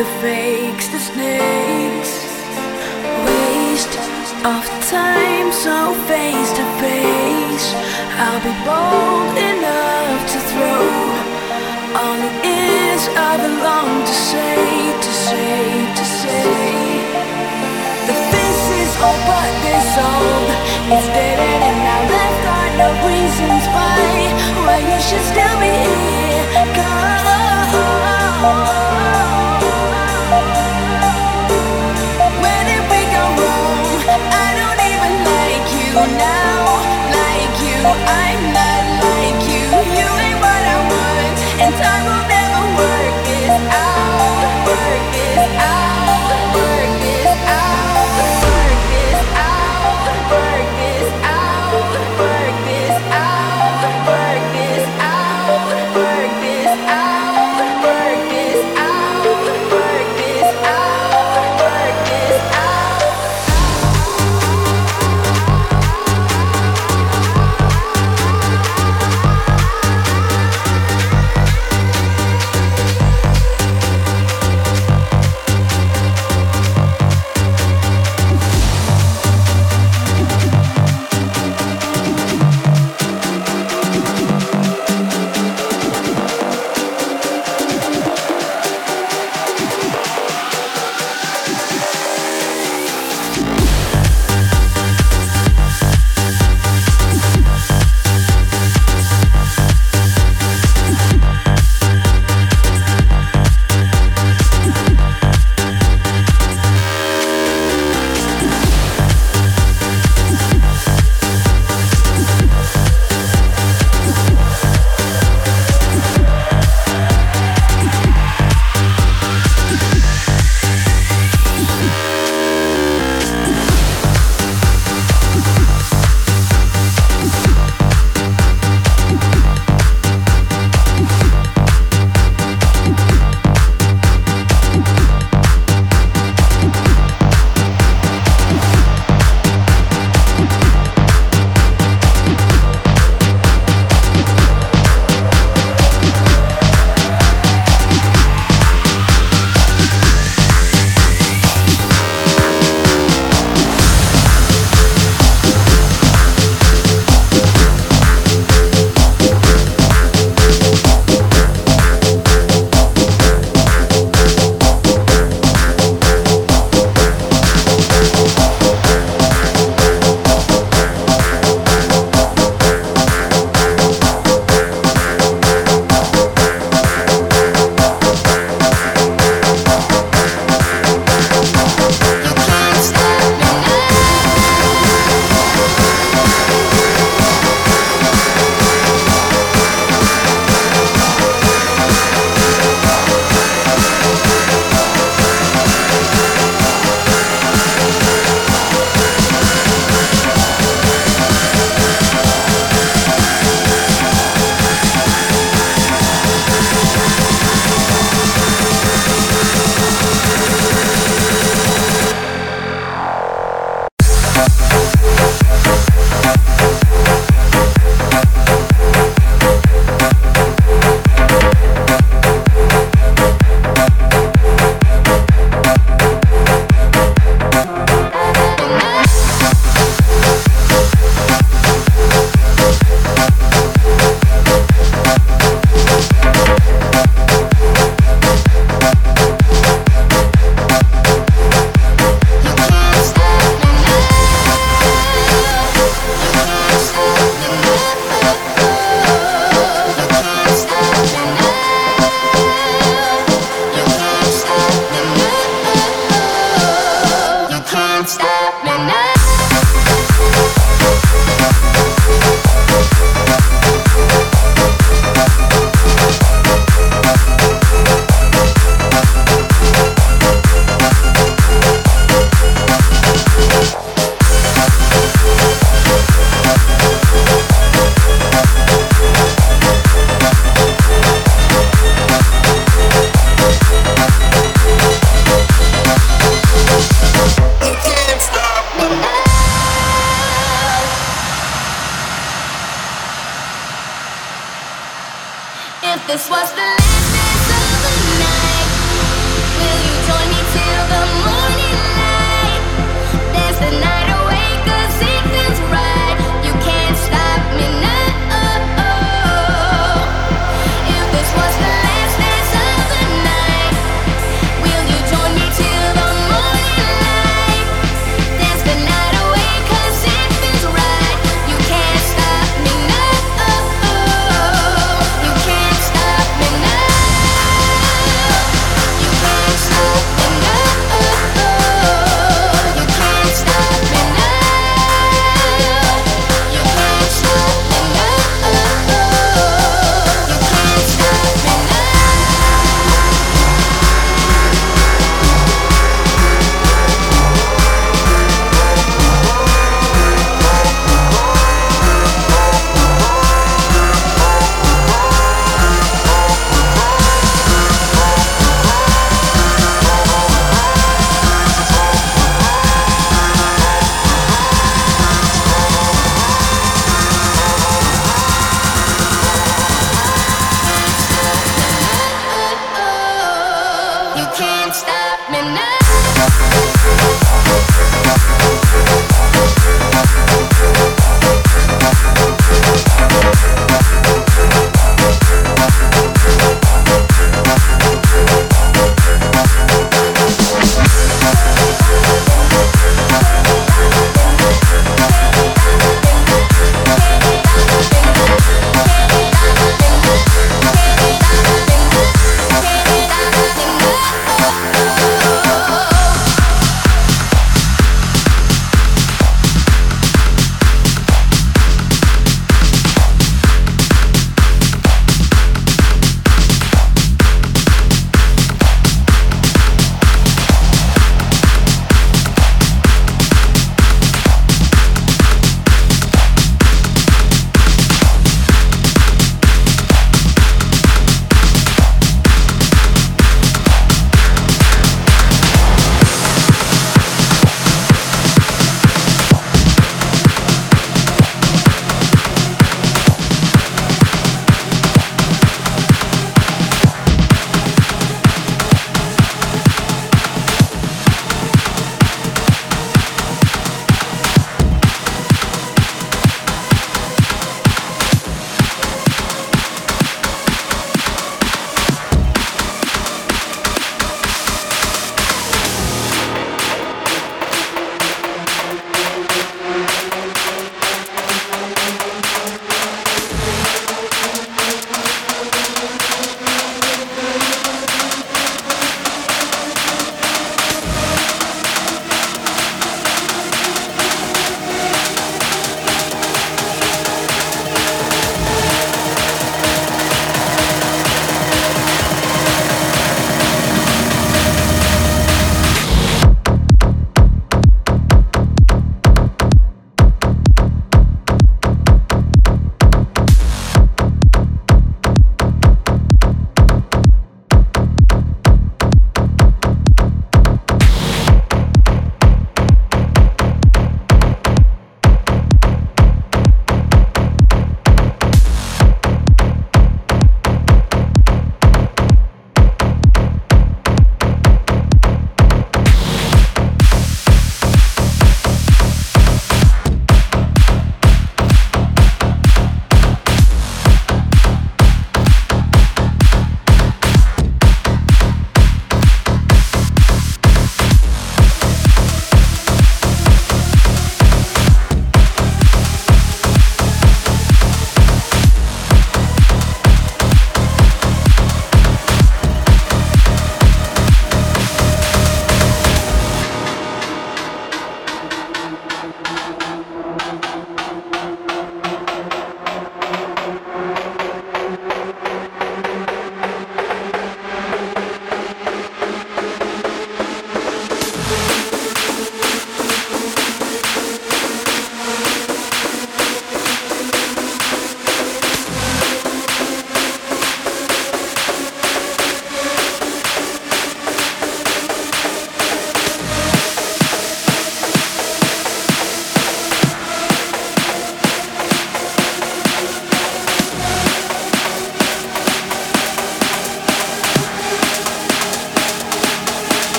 the fakes, the snakes. Waste of time, so face to face. I'll be bold enough to throw all it is I belong to say, to say, to say. The face is all but dissolved. It's dead and now left are no reasons why why you should still be here. Come. Time will never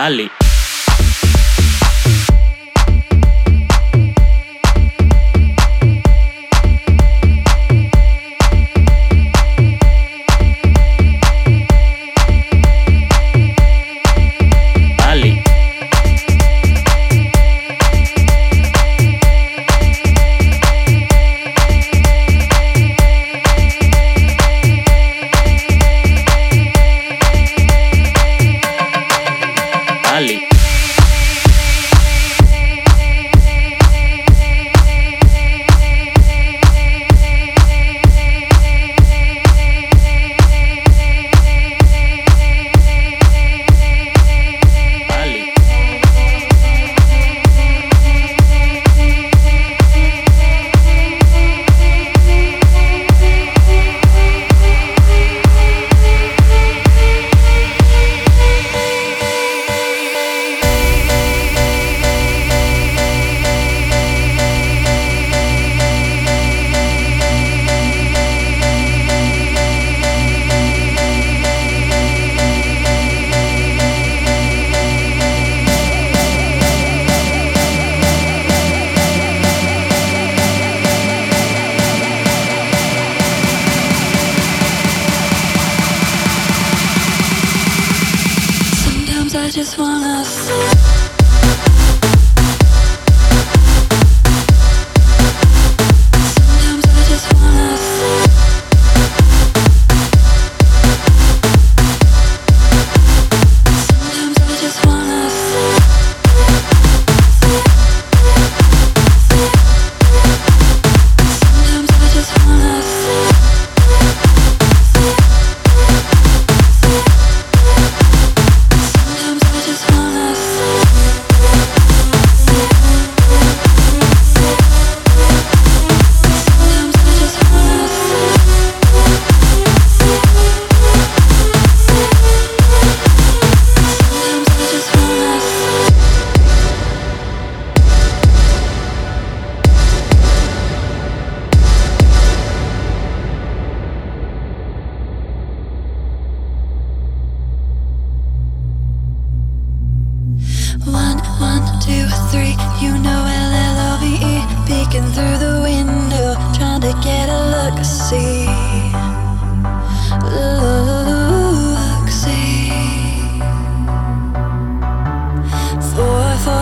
sekali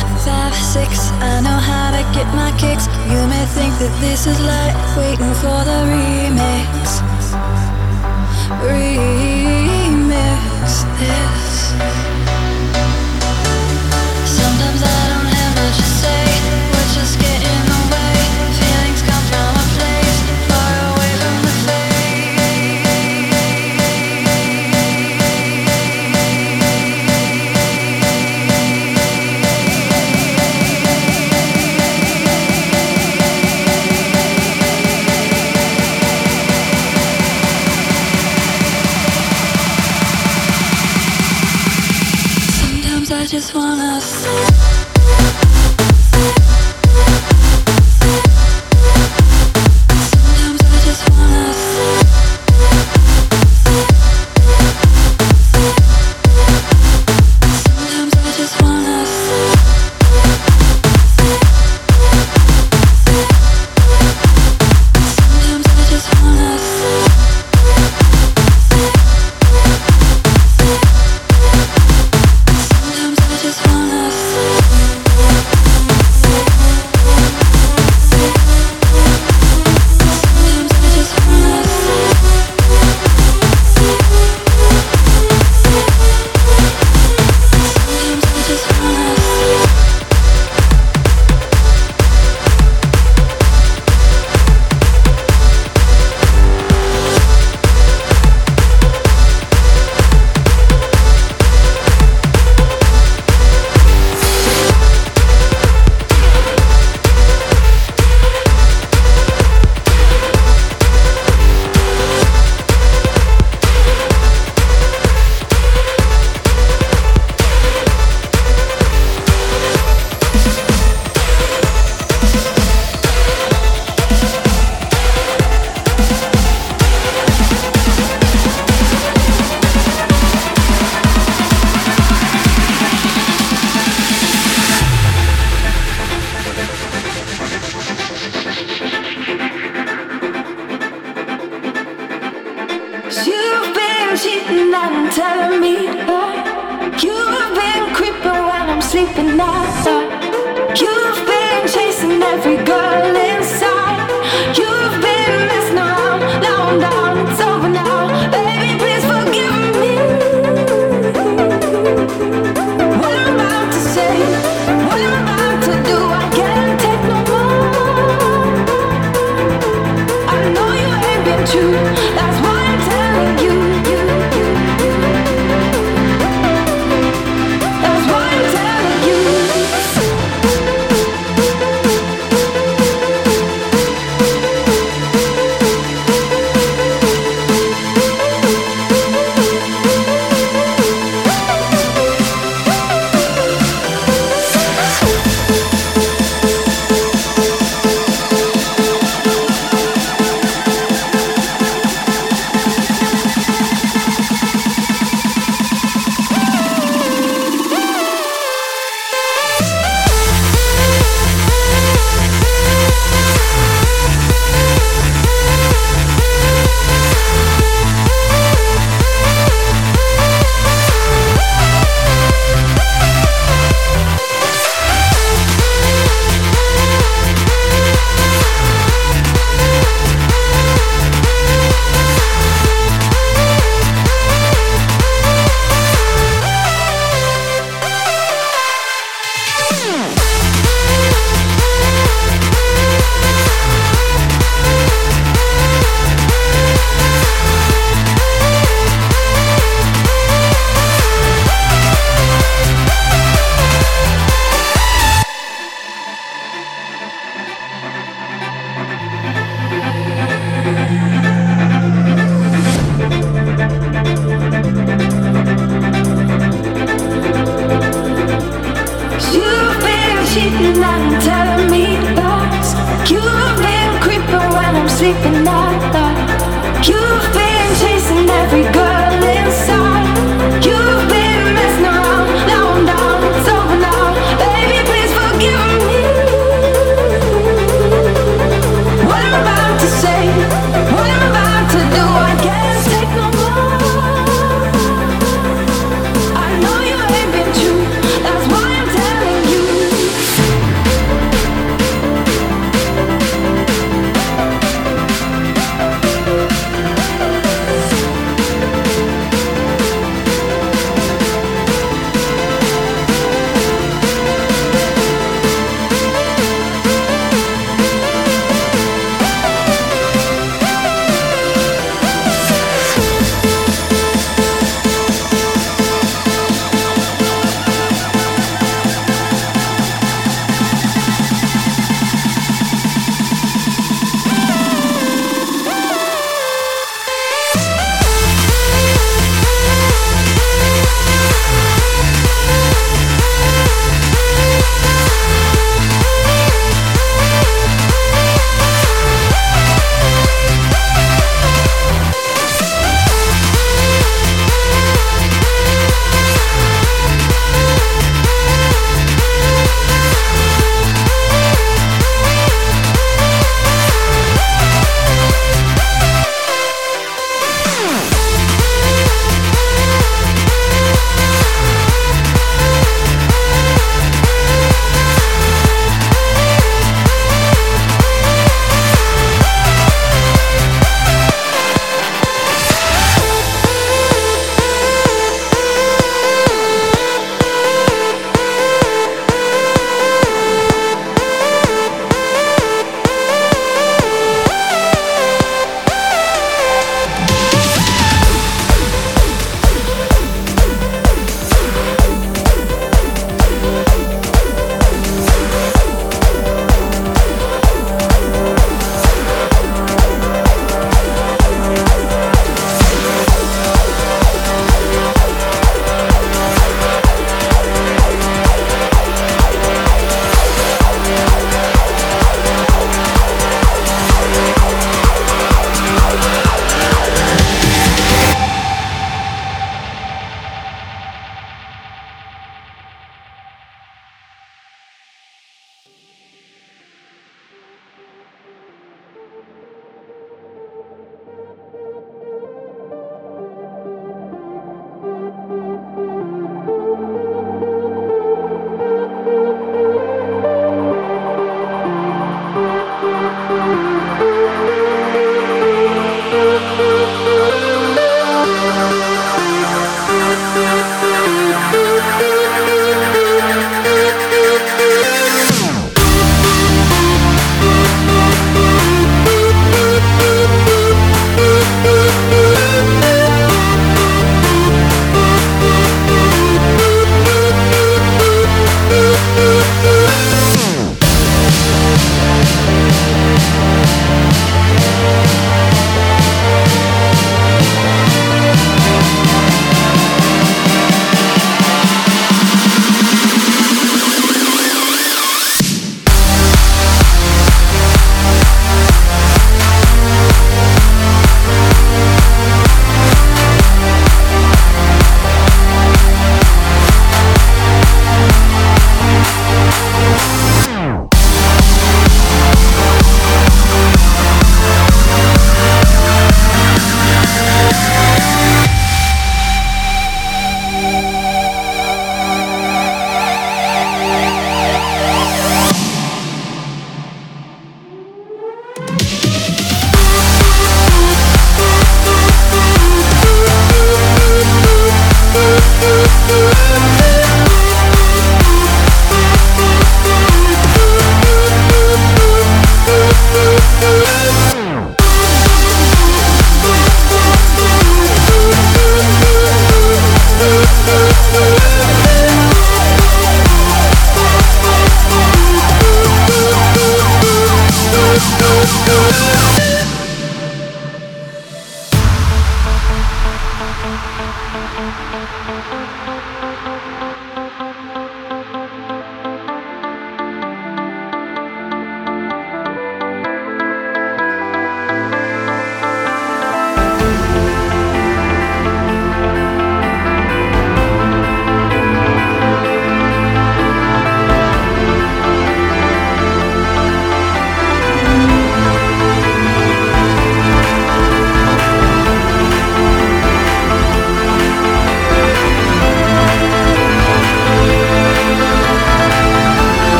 four, five, six. I know how to get my kicks. You may think that this is like waiting for the remix. Remix this. you.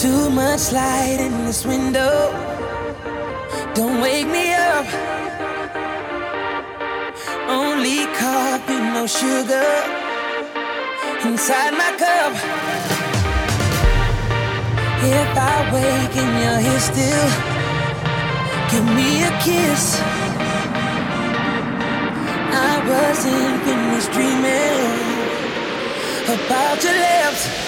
Too much light in this window. Don't wake me up. Only coffee, no sugar. Inside my cup. If I wake and you're here still, give me a kiss. I wasn't finished dreaming about your lips.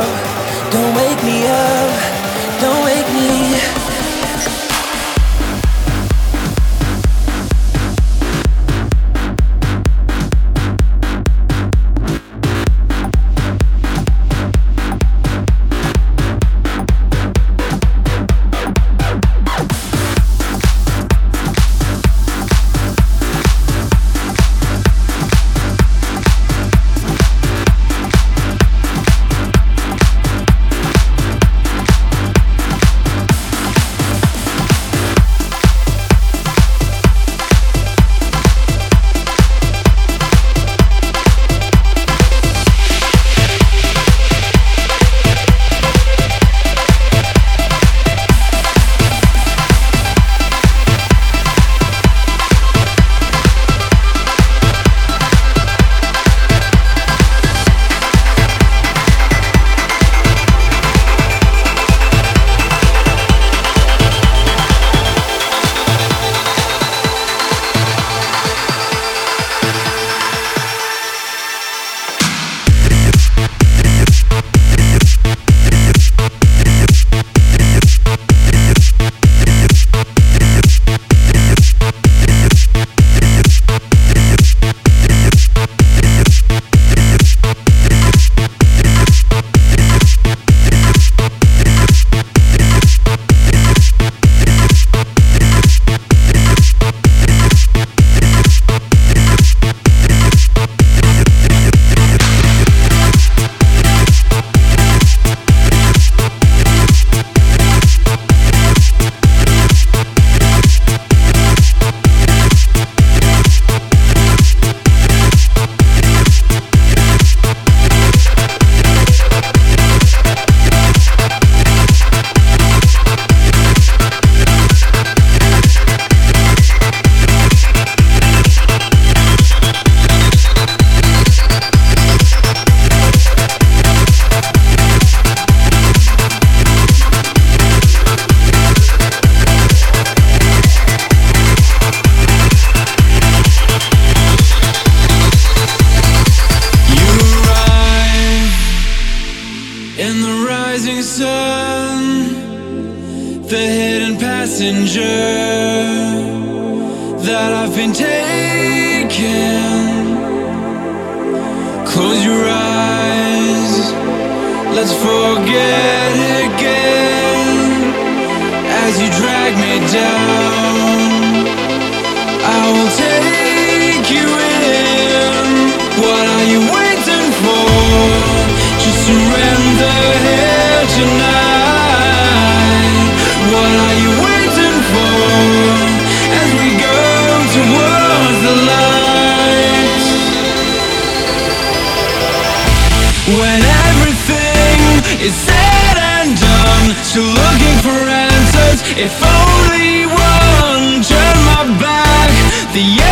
that I've been taking. Close your eyes, let's forget again. As you drag me down, I will take you in. What are you waiting for? Just surrender here tonight. If only one turned my back, the